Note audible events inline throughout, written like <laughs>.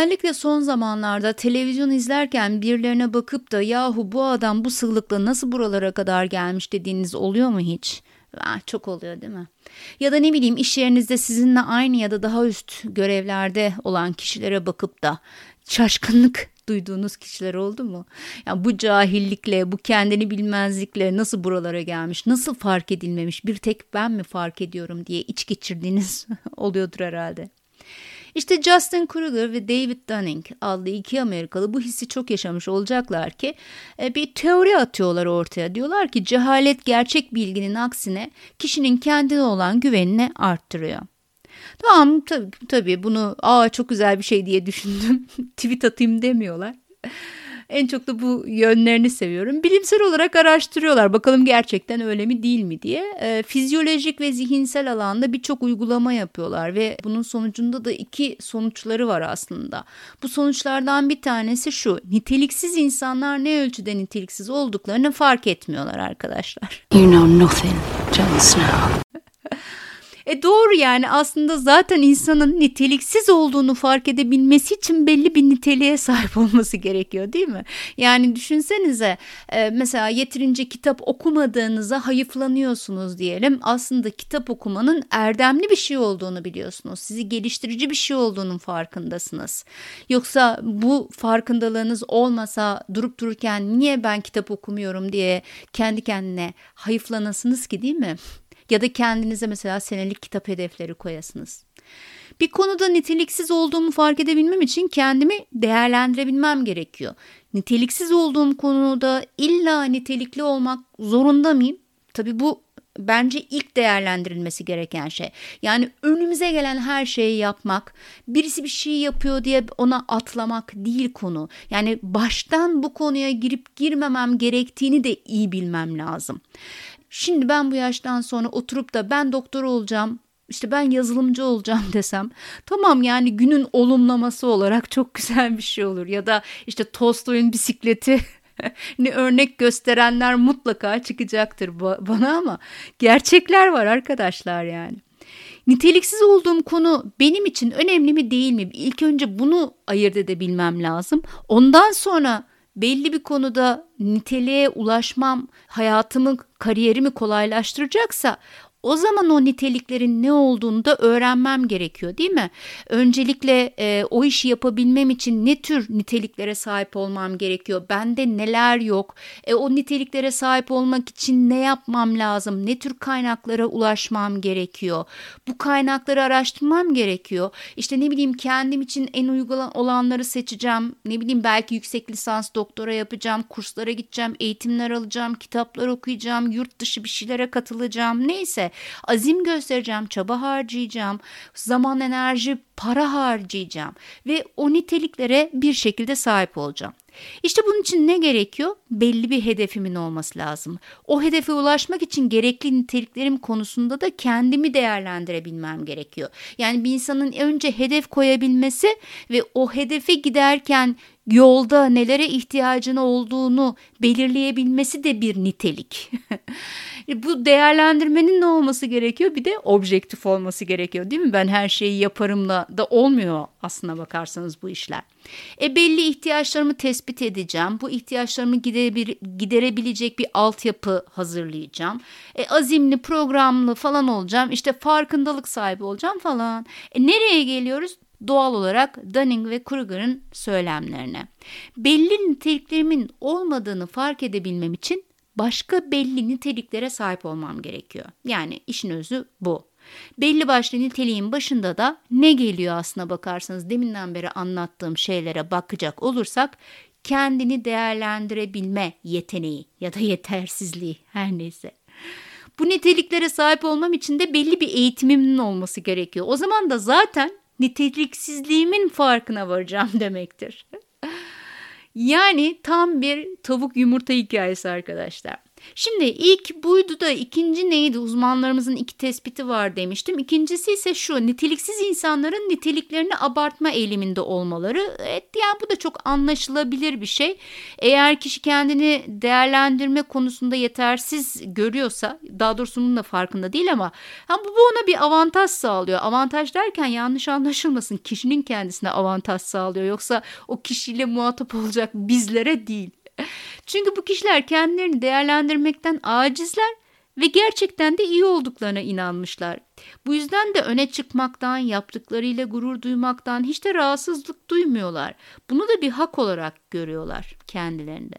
özellikle son zamanlarda televizyon izlerken birilerine bakıp da yahu bu adam bu sığlıkla nasıl buralara kadar gelmiş dediğiniz oluyor mu hiç? Ah, çok oluyor değil mi? Ya da ne bileyim iş yerinizde sizinle aynı ya da daha üst görevlerde olan kişilere bakıp da şaşkınlık <laughs> duyduğunuz kişiler oldu mu? Yani bu cahillikle, bu kendini bilmezlikle nasıl buralara gelmiş, nasıl fark edilmemiş, bir tek ben mi fark ediyorum diye iç geçirdiğiniz <laughs> oluyordur herhalde. İşte Justin Kruger ve David Dunning adlı iki Amerikalı bu hissi çok yaşamış olacaklar ki e, bir teori atıyorlar ortaya. Diyorlar ki cehalet gerçek bilginin aksine kişinin kendine olan güvenini arttırıyor. Tamam tabii, tabii bunu aa çok güzel bir şey diye düşündüm. <laughs> Tweet atayım demiyorlar. En çok da bu yönlerini seviyorum. Bilimsel olarak araştırıyorlar. Bakalım gerçekten öyle mi değil mi diye. E, fizyolojik ve zihinsel alanda birçok uygulama yapıyorlar ve bunun sonucunda da iki sonuçları var aslında. Bu sonuçlardan bir tanesi şu. Niteliksiz insanlar ne ölçüde niteliksiz olduklarını fark etmiyorlar arkadaşlar. You know nothing, Jon Snow. E doğru yani aslında zaten insanın niteliksiz olduğunu fark edebilmesi için belli bir niteliğe sahip <laughs> olması gerekiyor değil mi? Yani düşünsenize e, mesela yeterince kitap okumadığınıza hayıflanıyorsunuz diyelim. Aslında kitap okumanın erdemli bir şey olduğunu biliyorsunuz. Sizi geliştirici bir şey olduğunun farkındasınız. Yoksa bu farkındalığınız olmasa durup dururken niye ben kitap okumuyorum diye kendi kendine hayıflanasınız ki değil mi? Ya da kendinize mesela senelik kitap hedefleri koyasınız. Bir konuda niteliksiz olduğumu fark edebilmem için kendimi değerlendirebilmem gerekiyor. Niteliksiz olduğum konuda illa nitelikli olmak zorunda mıyım? Tabii bu bence ilk değerlendirilmesi gereken şey. Yani önümüze gelen her şeyi yapmak, birisi bir şey yapıyor diye ona atlamak değil konu. Yani baştan bu konuya girip girmemem gerektiğini de iyi bilmem lazım. Şimdi ben bu yaştan sonra oturup da ben doktor olacağım, işte ben yazılımcı olacağım <laughs> desem tamam yani günün olumlaması olarak çok <laughs> güzel bir şey olur ya da işte Tolstoy'un bisikleti <laughs> ne örnek gösterenler mutlaka çıkacaktır bana ama gerçekler var arkadaşlar yani. Niteliksiz olduğum konu benim için önemli mi değil mi? İlk önce bunu ayırt edebilmem lazım. Ondan sonra belli bir konuda niteliğe ulaşmam hayatımı, kariyerimi kolaylaştıracaksa o zaman o niteliklerin ne olduğunu da öğrenmem gerekiyor değil mi? Öncelikle e, o işi yapabilmem için ne tür niteliklere sahip olmam gerekiyor? Bende neler yok? E, o niteliklere sahip olmak için ne yapmam lazım? Ne tür kaynaklara ulaşmam gerekiyor? Bu kaynakları araştırmam gerekiyor. İşte ne bileyim kendim için en uygun olanları seçeceğim. Ne bileyim belki yüksek lisans doktora yapacağım, kurslara gideceğim, eğitimler alacağım, kitaplar okuyacağım, yurt dışı bir şeylere katılacağım. Neyse azim göstereceğim, çaba harcayacağım, zaman, enerji, para harcayacağım ve o niteliklere bir şekilde sahip olacağım. İşte bunun için ne gerekiyor? Belli bir hedefimin olması lazım. O hedefe ulaşmak için gerekli niteliklerim konusunda da kendimi değerlendirebilmem gerekiyor. Yani bir insanın önce hedef koyabilmesi ve o hedefe giderken yolda nelere ihtiyacın olduğunu belirleyebilmesi de bir nitelik. <laughs> Bu değerlendirmenin ne olması gerekiyor? Bir de objektif olması gerekiyor değil mi? Ben her şeyi yaparımla da olmuyor aslına bakarsanız bu işler. E belli ihtiyaçlarımı tespit edeceğim. Bu ihtiyaçlarımı giderebilecek bir altyapı hazırlayacağım. E azimli, programlı falan olacağım. İşte farkındalık sahibi olacağım falan. E nereye geliyoruz? doğal olarak Dunning ve Kruger'ın söylemlerine. Belli niteliklerimin olmadığını fark edebilmem için başka belli niteliklere sahip olmam gerekiyor. Yani işin özü bu. Belli başlı niteliğin başında da ne geliyor aslına bakarsanız deminden beri anlattığım şeylere bakacak olursak kendini değerlendirebilme yeteneği ya da <laughs> yetersizliği her neyse. Bu niteliklere sahip olmam için de belli bir eğitimimin olması gerekiyor. O zaman da zaten niteliksizliğimin farkına varacağım <laughs> demektir. yani tam bir tavuk yumurta hikayesi arkadaşlar. Şimdi ilk buydu da ikinci neydi? Uzmanlarımızın iki tespiti var demiştim. İkincisi ise şu niteliksiz insanların niteliklerini abartma eğiliminde olmaları. Evet yani bu da çok anlaşılabilir bir şey. Eğer kişi kendini değerlendirme konusunda yetersiz görüyorsa daha doğrusu bunun da farkında değil ama yani bu ona bir avantaj sağlıyor. Avantaj derken yanlış anlaşılmasın kişinin kendisine avantaj sağlıyor. Yoksa o kişiyle muhatap olacak bizlere değil. Çünkü bu kişiler kendilerini değerlendirmekten acizler ve gerçekten de iyi olduklarına inanmışlar. Bu yüzden de öne çıkmaktan, yaptıklarıyla gurur duymaktan hiç de rahatsızlık duymuyorlar. Bunu da bir hak olarak görüyorlar kendilerinde.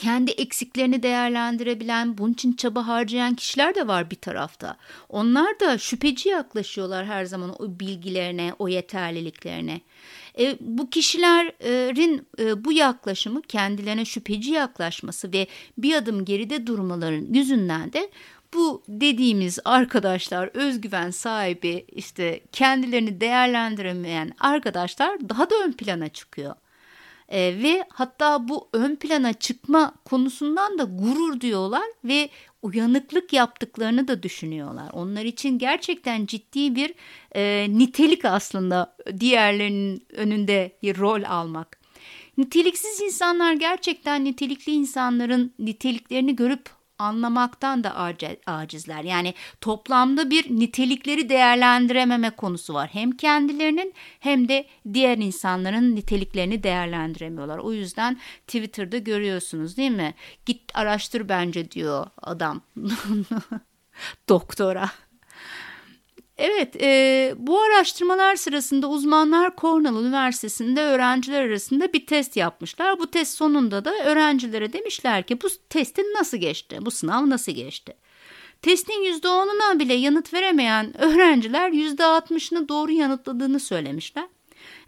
Kendi eksiklerini değerlendirebilen, bunun için çaba harcayan kişiler de var bir tarafta. Onlar da şüpheci yaklaşıyorlar her zaman o bilgilerine, o yeterliliklerine. E, bu kişilerin e, bu yaklaşımı kendilerine şüpheci yaklaşması ve bir adım geride durmaların yüzünden de bu dediğimiz arkadaşlar özgüven sahibi işte kendilerini değerlendiremeyen arkadaşlar daha da ön plana çıkıyor. E, ve hatta bu ön plana çıkma konusundan da gurur diyorlar ve uyanıklık yaptıklarını da düşünüyorlar. Onlar için gerçekten ciddi bir e, nitelik aslında diğerlerinin önünde bir rol almak. Niteliksiz insanlar gerçekten nitelikli insanların niteliklerini görüp anlamaktan da acizler. Yani toplamda bir nitelikleri değerlendirememe konusu var. Hem kendilerinin hem de diğer insanların niteliklerini değerlendiremiyorlar. O yüzden Twitter'da görüyorsunuz değil mi? Git araştır bence diyor adam <laughs> doktora. Evet, e, bu araştırmalar sırasında uzmanlar Cornell Üniversitesi'nde öğrenciler arasında bir test yapmışlar. Bu test sonunda da öğrencilere demişler ki bu testin nasıl geçti, bu sınav nasıl geçti? Testin %10'una bile yanıt veremeyen öğrenciler %60'ını doğru yanıtladığını söylemişler.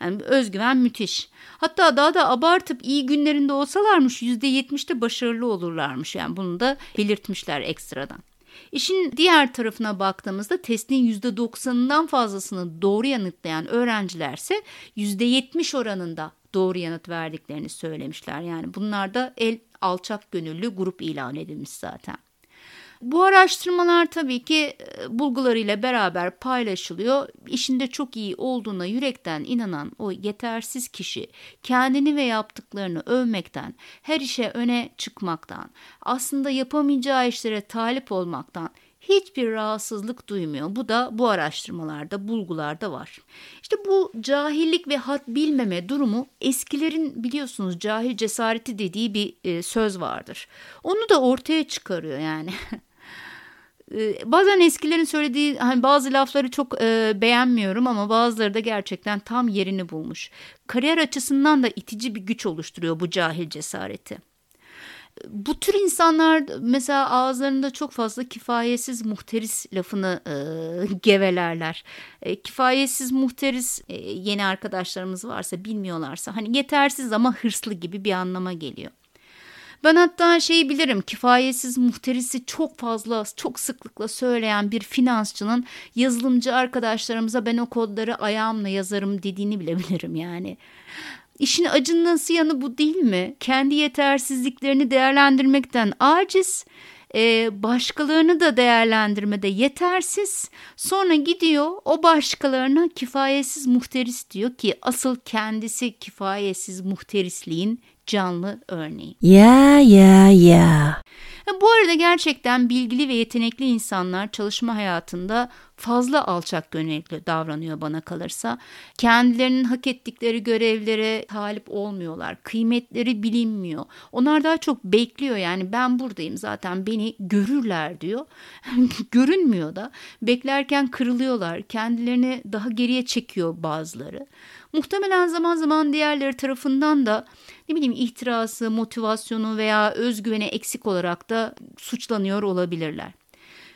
Yani özgüven müthiş. Hatta daha da abartıp iyi günlerinde olsalarmış %70'de başarılı olurlarmış. Yani bunu da belirtmişler ekstradan. İşin diğer tarafına baktığımızda testin %90'ından fazlasını doğru yanıtlayan öğrencilerse %70 oranında doğru yanıt verdiklerini söylemişler. Yani bunlar da el alçak gönüllü grup ilan edilmiş zaten. Bu araştırmalar tabii ki e, bulgularıyla beraber paylaşılıyor. İşinde çok iyi olduğuna yürekten inanan o yetersiz kişi kendini ve yaptıklarını övmekten, her işe öne çıkmaktan, aslında yapamayacağı işlere talip olmaktan hiçbir rahatsızlık duymuyor. Bu da bu araştırmalarda, bulgularda var. İşte bu cahillik ve hat bilmeme durumu eskilerin biliyorsunuz cahil cesareti dediği bir e, söz vardır. Onu da ortaya çıkarıyor yani. <laughs> Ee, bazen eskilerin söylediği hani bazı lafları çok e, beğenmiyorum ama bazıları da gerçekten tam yerini bulmuş. Kariyer açısından da itici bir güç oluşturuyor bu cahil cesareti. Bu tür insanlar mesela ağızlarında çok fazla kifayetsiz muhteris lafını e, <laughs> gevelerler. E, kifayetsiz muhteris e, yeni arkadaşlarımız varsa bilmiyorlarsa hani yetersiz ama hırslı gibi bir anlama geliyor. Ben hatta şeyi bilirim kifayetsiz muhterisi çok fazla çok sıklıkla söyleyen bir finansçının yazılımcı arkadaşlarımıza ben o kodları ayağımla yazarım dediğini bile bilirim yani. İşin acınası yanı bu değil mi? Kendi yetersizliklerini değerlendirmekten aciz, e, başkalarını da değerlendirmede yetersiz. Sonra gidiyor o başkalarına kifayetsiz muhteris diyor ki asıl kendisi kifayetsiz muhterisliğin canlı örneği. Ya ya ya. Bu arada gerçekten bilgili ve yetenekli insanlar çalışma hayatında fazla alçak gönüllü davranıyor bana kalırsa. Kendilerinin hak ettikleri görevlere talip olmuyorlar. Kıymetleri bilinmiyor. Onlar daha çok bekliyor yani ben buradayım zaten beni görürler diyor. <laughs> Görünmüyor da. Beklerken kırılıyorlar. Kendilerini daha geriye çekiyor bazıları. Muhtemelen zaman zaman diğerleri tarafından da ne bileyim ihtirası, motivasyonu veya özgüveni eksik olarak da suçlanıyor olabilirler.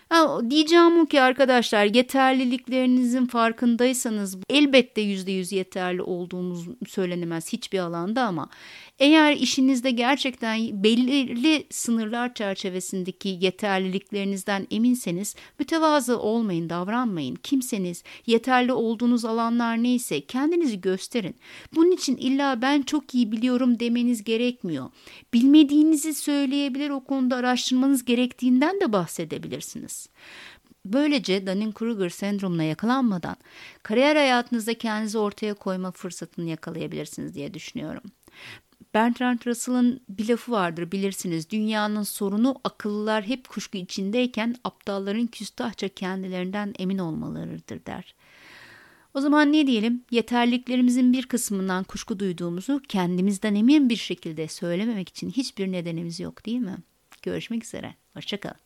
Ha, diyeceğim o ki arkadaşlar yeterliliklerinizin farkındaysanız elbette yüzde yüz yeterli olduğunuz söylenemez hiçbir alanda ama eğer işinizde gerçekten belirli sınırlar çerçevesindeki yeterliliklerinizden eminseniz mütevazı olmayın, davranmayın. Kimseniz, yeterli olduğunuz alanlar neyse kendinizi gösterin. Bunun için illa ben çok iyi biliyorum demeniz gerekmiyor. Bilmediğinizi söyleyebilir, o konuda araştırmanız gerektiğinden de bahsedebilirsiniz. Böylece Dunning-Kruger sendromuna yakalanmadan kariyer hayatınızda kendinizi ortaya koyma fırsatını yakalayabilirsiniz diye düşünüyorum. Bertrand Russell'ın bir lafı vardır bilirsiniz. Dünyanın sorunu akıllılar hep kuşku içindeyken aptalların küstahça kendilerinden emin olmalarıdır der. O zaman ne diyelim? Yeterliliklerimizin bir kısmından kuşku duyduğumuzu kendimizden emin bir şekilde söylememek için hiçbir nedenimiz yok değil mi? Görüşmek üzere. Hoşçakalın.